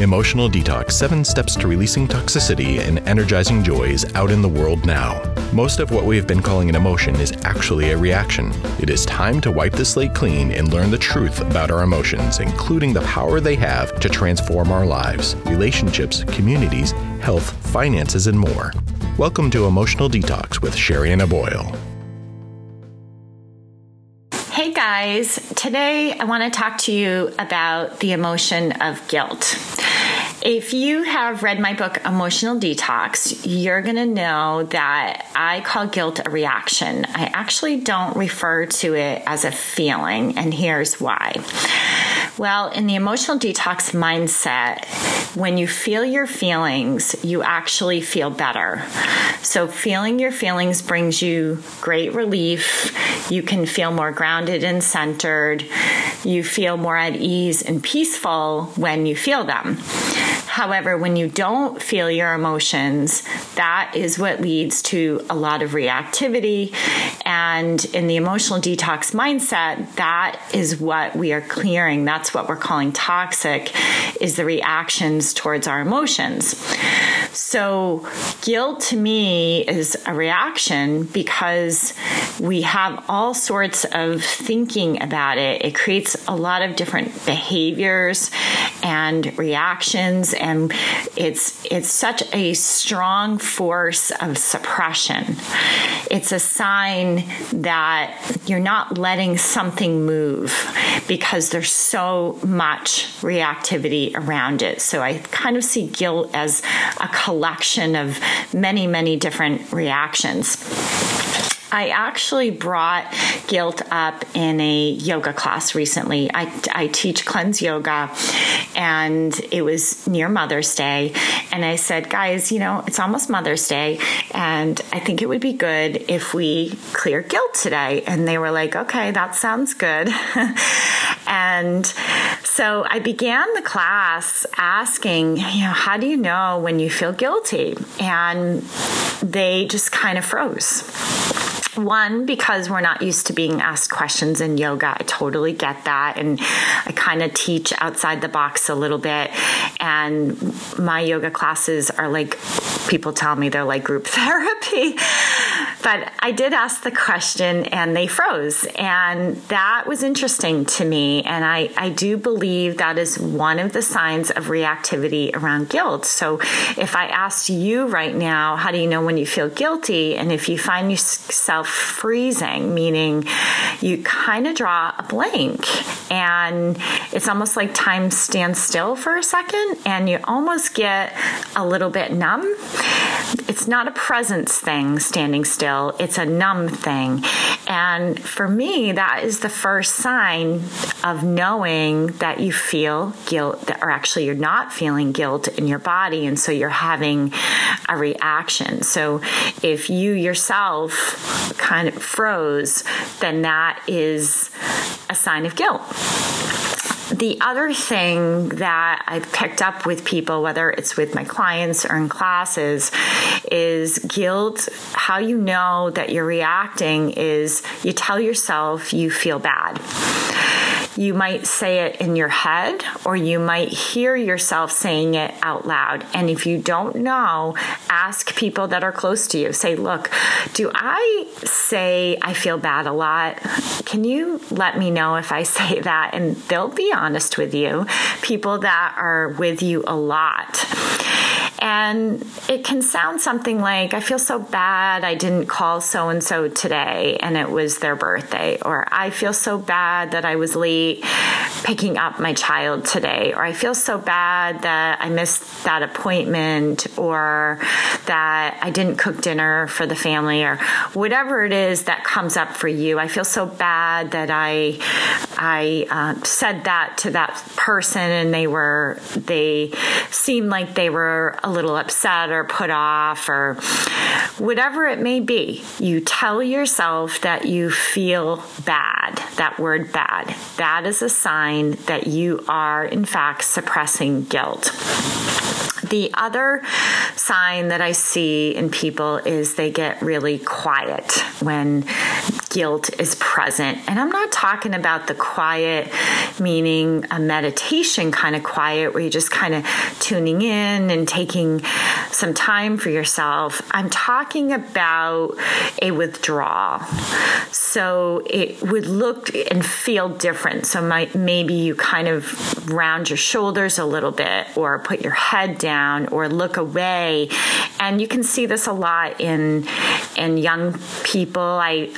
Emotional Detox Seven Steps to Releasing Toxicity and Energizing Joys Out in the World Now. Most of what we have been calling an emotion is actually a reaction. It is time to wipe the slate clean and learn the truth about our emotions, including the power they have to transform our lives, relationships, communities, health, finances, and more. Welcome to Emotional Detox with Sherry Boyle. Guys, today I want to talk to you about the emotion of guilt. If you have read my book, Emotional Detox, you're going to know that I call guilt a reaction. I actually don't refer to it as a feeling, and here's why. Well, in the emotional detox mindset, when you feel your feelings, you actually feel better. So, feeling your feelings brings you great relief. You can feel more grounded and centered. You feel more at ease and peaceful when you feel them. However, when you don't feel your emotions, that is what leads to a lot of reactivity. And in the emotional detox mindset, that is what we are clearing. That's what we're calling toxic is the reactions towards our emotions. So, guilt to me is a reaction because we have all sorts of thinking about it. It creates a lot of different behaviors and reactions and it's it's such a strong force of suppression. It's a sign that you're not letting something move because there's so much reactivity around it. So I kind of see guilt as a collection of many many different reactions. I actually brought guilt up in a yoga class recently. I, I teach cleanse yoga, and it was near Mother's Day. And I said, guys, you know, it's almost Mother's Day, and I think it would be good if we clear guilt today. And they were like, okay, that sounds good. and so I began the class asking, you know, how do you know when you feel guilty? And they just kind of froze. One, because we're not used to being asked questions in yoga. I totally get that. And I kind of teach outside the box a little bit. And my yoga classes are like, people tell me they're like group therapy. But I did ask the question and they froze. And that was interesting to me. And I, I do believe that is one of the signs of reactivity around guilt. So if I asked you right now, how do you know when you feel guilty? And if you find yourself freezing, meaning you kind of draw a blank and it's almost like time stands still for a second and you almost get a little bit numb. It's not a presence thing, standing still, it's a numb thing. And for me, that is the first sign of knowing that you feel guilt, or actually you're not feeling guilt in your body. And so you're having a reaction. So if you yourself kind of froze, then that is a sign of guilt. The other thing that I've picked up with people, whether it's with my clients or in classes, is guilt. How you know that you're reacting is you tell yourself you feel bad. You might say it in your head, or you might hear yourself saying it out loud. And if you don't know, ask people that are close to you. Say, look, do I say I feel bad a lot? Can you let me know if I say that? And they'll be honest with you. People that are with you a lot. And it can sound something like, I feel so bad I didn't call so and so today and it was their birthday, or I feel so bad that I was late picking up my child today, or I feel so bad that I missed that appointment, or that I didn't cook dinner for the family, or whatever it is that comes up for you. I feel so bad that I I uh, said that to that person and they were they seemed like they were a little upset or put off or whatever it may be. You tell yourself that you feel bad. That word bad. That is a sign that you are in fact suppressing guilt. The other sign that I see in people is they get really quiet when guilt is present. And I'm not talking about the quiet, meaning a meditation kind of quiet where you're just kind of tuning in and taking some time for yourself. I'm talking about a withdrawal. So it would look and feel different. So maybe you kind of round your shoulders a little bit or put your head down or look away. And you can see this a lot in in young people. I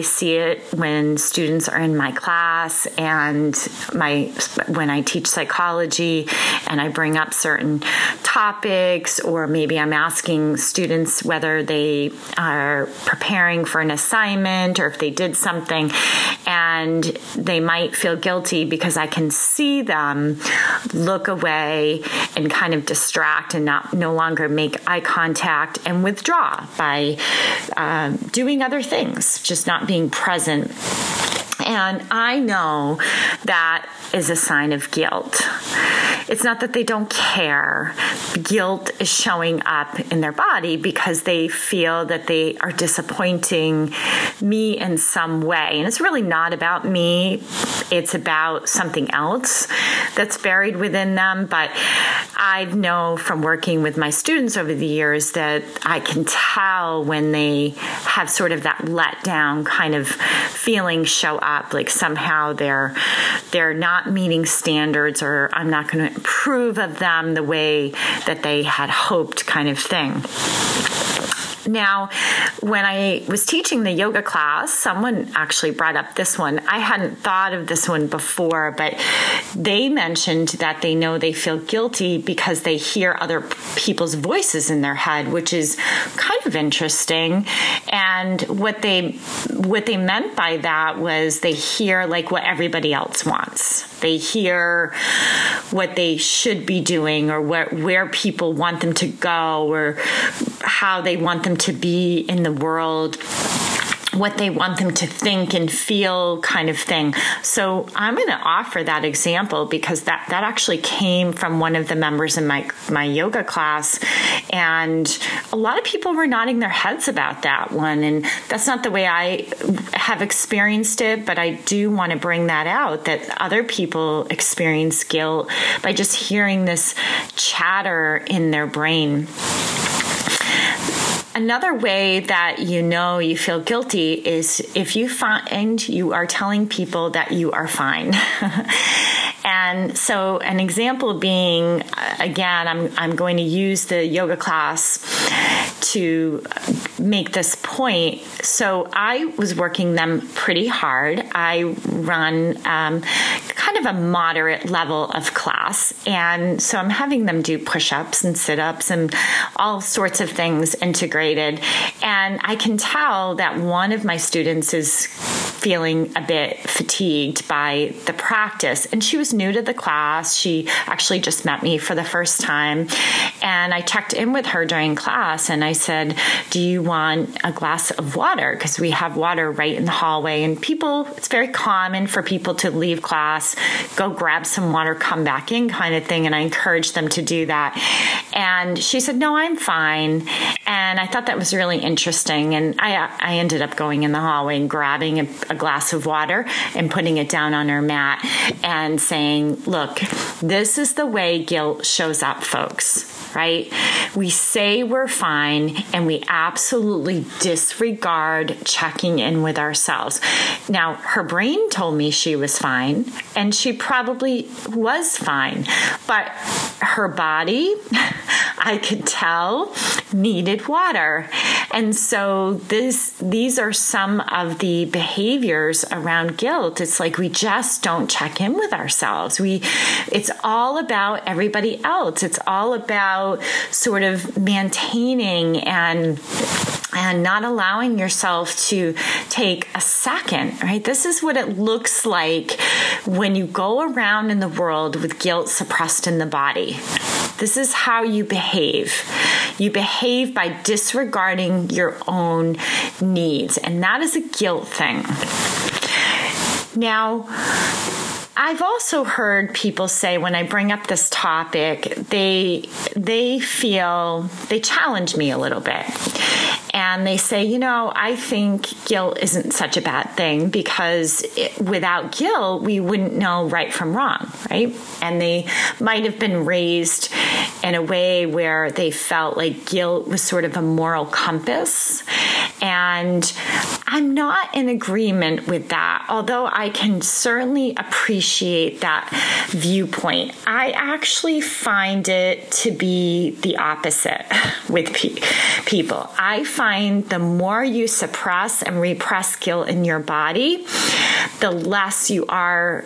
see it when students are in my class and my when I teach psychology and I bring up certain topics or maybe I'm asking students whether they are preparing for an assignment or if they did something and they might feel guilty because I can see them look away and kind of distract and not no longer make eye contact and withdraw by uh, doing other things, just not being present. And I know that is a sign of guilt. It's not that they don't care. Guilt is showing up in their body because they feel that they are disappointing me in some way. And it's really not about me, it's about something else that's buried within them. But I know from working with my students over the years that I can tell when they have sort of that letdown kind of feeling show up like somehow they're they're not meeting standards or I'm not going to approve of them the way that they had hoped kind of thing. Now, when I was teaching the yoga class, someone actually brought up this one. I hadn't thought of this one before, but they mentioned that they know they feel guilty because they hear other people's voices in their head, which is kind of interesting. And what they what they meant by that was they hear like what everybody else wants. They hear what they should be doing or where where people want them to go or how they want them to be in the world what they want them to think and feel kind of thing. So I'm going to offer that example because that that actually came from one of the members in my my yoga class and a lot of people were nodding their heads about that one and that's not the way I have experienced it, but I do want to bring that out that other people experience guilt by just hearing this chatter in their brain. Another way that you know you feel guilty is if you find you are telling people that you are fine. and so, an example being, uh, again, I'm, I'm going to use the yoga class to make this point. So, I was working them pretty hard. I run um, of a moderate level of class. And so, I'm having them do push ups and sit ups and all sorts of things integrated. And I can tell that one of my students is feeling a bit fatigued by the practice. And she was new to the class. She actually just met me for the first time. And I checked in with her during class and I said, Do you want a glass of water? Because we have water right in the hallway. And people, it's very common for people to leave class, go grab some water, come back in kind of thing. And I encouraged them to do that. And she said, No, I'm fine. And I thought that was really interesting. And I, I ended up going in the hallway and grabbing a, a glass of water and putting it down on her mat and saying, Look, this is the way guilt shows up, folks right? We say we're fine and we absolutely disregard checking in with ourselves. Now, her brain told me she was fine and she probably was fine, but her body, I could tell, needed water. And so this these are some of the behaviors around guilt. It's like we just don't check in with ourselves. We it's all about everybody else. It's all about sort of maintaining and and not allowing yourself to take a second, right? This is what it looks like when you go around in the world with guilt suppressed in the body. This is how you behave. You behave by disregarding your own needs, and that is a guilt thing. Now, I've also heard people say when I bring up this topic, they they feel they challenge me a little bit. And they say, you know, I think guilt isn't such a bad thing because it, without guilt, we wouldn't know right from wrong, right? And they might have been raised in a way where they felt like guilt was sort of a moral compass. And I'm not in agreement with that, although I can certainly appreciate that viewpoint. I actually find it to be the opposite with pe- people. I find the more you suppress and repress guilt in your body, the less you are,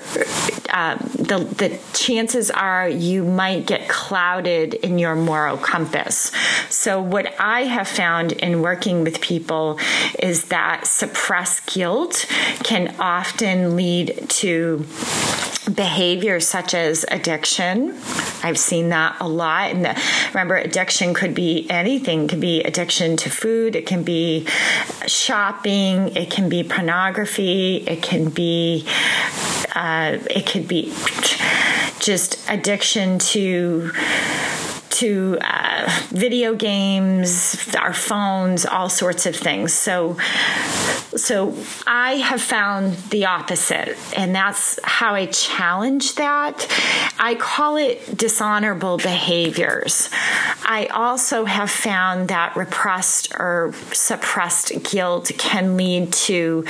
um, the, the chances are you might get clouded in your moral compass. So, what I have found in working with people is that suppressed guilt can often lead to behaviors such as addiction. I've seen that a lot. And the, remember, addiction could be anything. It can be addiction to food. It can be shopping. It can be pornography. It can be. Uh, it could be just addiction to to uh, video games, our phones, all sorts of things. So, so I have found the opposite, and that's how I challenge that. I call it dishonorable behaviors. I also have found that repressed or suppressed guilt can lead to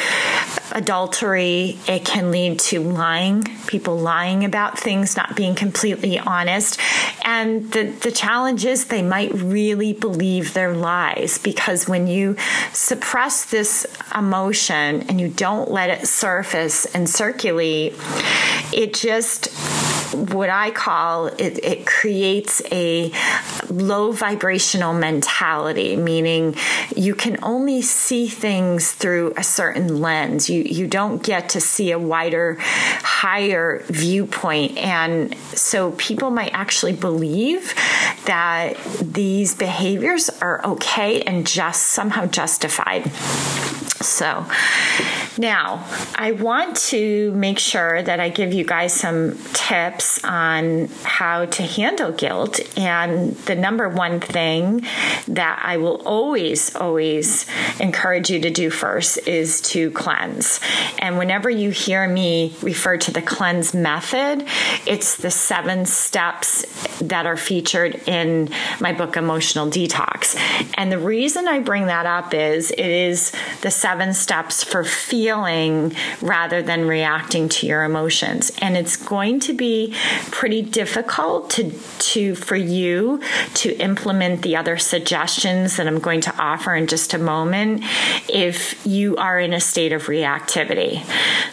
adultery, it can lead to lying, people lying about things, not being completely honest. And the, the challenge is they might really believe their lies because when you suppress this emotion and you don't let it surface and circulate, it just what I call it, it creates a low vibrational mentality, meaning you can only see things through a certain lens. You you don't get to see a wider, higher viewpoint, and so people might actually believe that these behaviors are okay and just somehow justified. So now I want to make sure that I give you guys some tips on how to handle guilt. And the number one thing that I will always, always encourage you to do first is to cleanse. And whenever you hear me refer to the cleanse method, it's the seven steps that are featured in my book, Emotional Detox. And the reason I bring that up is it is the seven steps for feeling rather than reacting to your emotions. And it's going to be pretty difficult to, to for you to implement the other suggestions that I'm going to offer in just a moment if you are in a state of reactivity.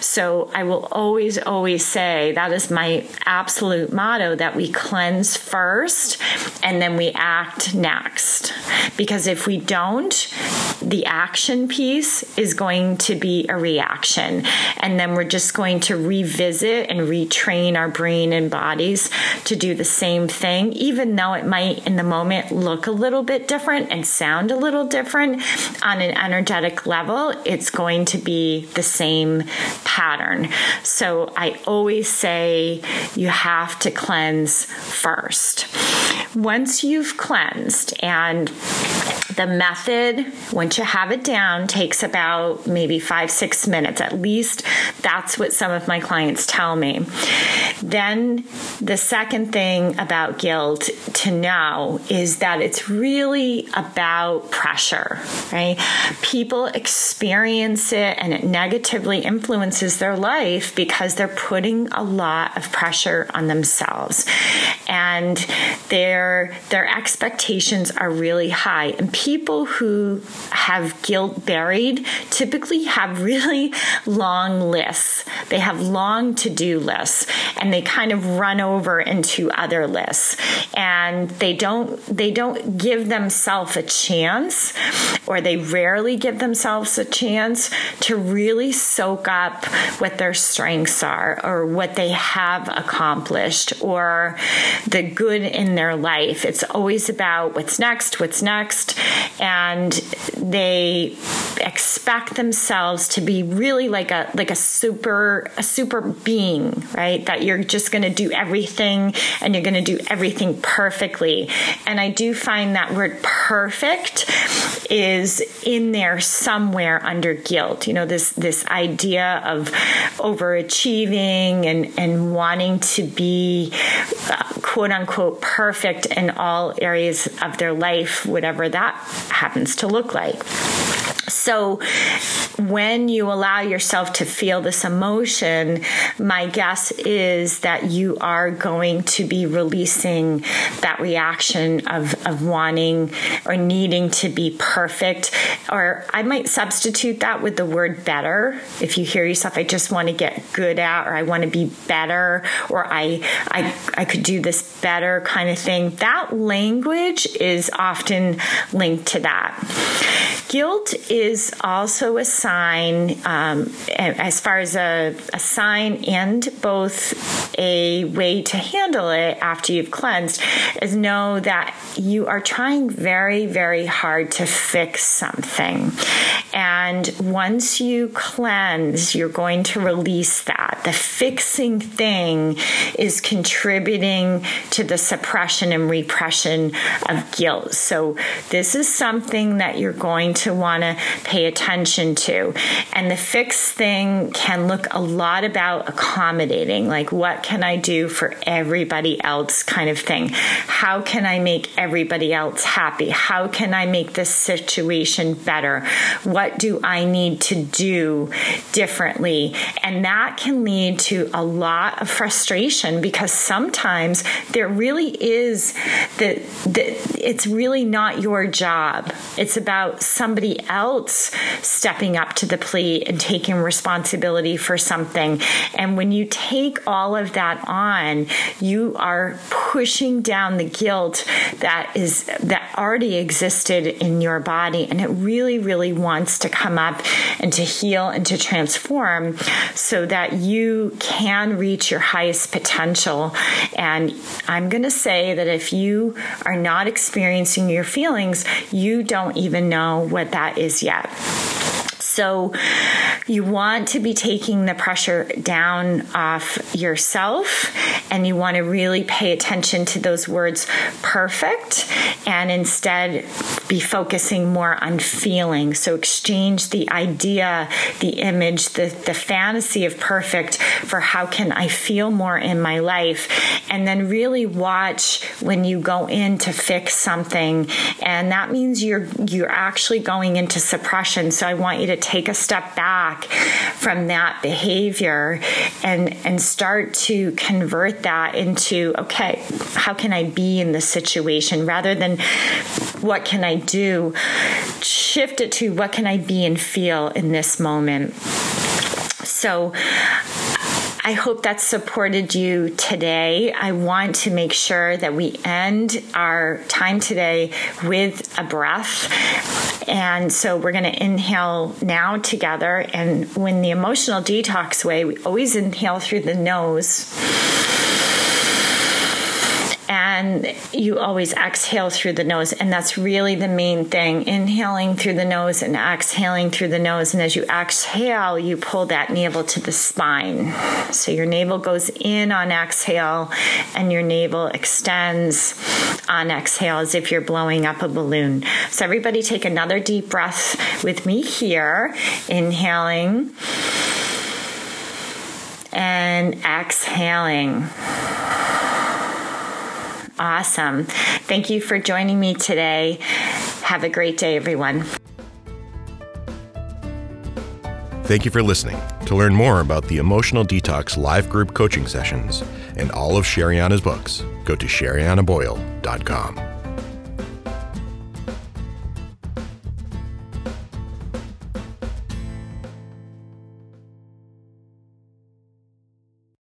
So I will always, always say that is my absolute motto that we cleanse first and then we act next. Because if we don't, the action piece is going to be a reaction. And then we're just going to revisit and retrain our brain and bodies to do the same thing, even though it might in the moment look a little bit different and sound a little different on an energetic level. It's going to be the same pattern. So I always say you have to cleanse first. Once you've cleansed and the method, once you have it down, takes about maybe five, six minutes. At least that's what some of my clients tell me. Then the second thing about guilt to know is that it's really about pressure, right? People experience it and it negatively influences their life because they're putting a lot of pressure on themselves. And their their expectations are really high. And people who have guilt buried typically have really long lists. They have long to do lists and they kind of run over into other lists and they don't they don't give themselves a chance or they rarely give themselves a chance to really soak up what their strengths are or what they have accomplished or the good in their life. It's always about what's next, what's next and they expect themselves to be really like a like a super a super being, right? That you're just going to do everything and you're going to do everything perfectly. And I do find that word perfect is in there somewhere under guilt. You know, this this idea of overachieving and and wanting to be uh, quote unquote perfect in all areas of their life, whatever that happens to look like. So, when you allow yourself to feel this emotion, my guess is that you are going to be releasing that reaction of, of wanting or needing to be perfect. Or I might substitute that with the word better. If you hear yourself, I just want to get good at, or I want to be better, or I, I, I could do this better kind of thing. That language is often linked to that. Guilt is also a sign, um, as far as a, a sign and both a way to handle it after you've cleansed, is know that you are trying very, very hard to fix something. And once you cleanse, you're going to release that. The fixing thing is contributing to the suppression and repression of guilt. So, this is something that you're going to want to pay attention to. And the fix thing can look a lot about accommodating, like what can I do for everybody else kind of thing. How can I make everybody else happy? How can I make this situation better? What do I need to do differently? And that can lead to a lot of frustration because sometimes there really is that it's really not your job. It's about somebody else stepping up to the plea and taking responsibility for something. And when you take all of that on, you are pushing down the guilt that is that already existed in your body. And it really really wants to come up and to heal and to transform so that you can reach your highest potential. And i'm going to say that if you are not experiencing your feelings you don't even know what that is yet so you want to be taking the pressure down off yourself and you want to really pay attention to those words perfect and instead be focusing more on feeling. So exchange the idea, the image, the, the fantasy of perfect for how can I feel more in my life. And then really watch when you go in to fix something. And that means you're you're actually going into suppression. So I want you to take a step back from that behavior and and start to convert that into okay, how can I be in this situation rather than what can I do? Shift it to what can I be and feel in this moment. So I hope that supported you today. I want to make sure that we end our time today with a breath. And so we're going to inhale now together. And when the emotional detox way, we always inhale through the nose and you always exhale through the nose. And that's really the main thing inhaling through the nose and exhaling through the nose. And as you exhale, you pull that navel to the spine. So your navel goes in on exhale, and your navel extends on exhale as if you're blowing up a balloon. So, everybody, take another deep breath with me here, inhaling and exhaling. Awesome. Thank you for joining me today. Have a great day, everyone. Thank you for listening. To learn more about the Emotional Detox live group coaching sessions and all of Sherianna's books, go to sheriannaboyle.com.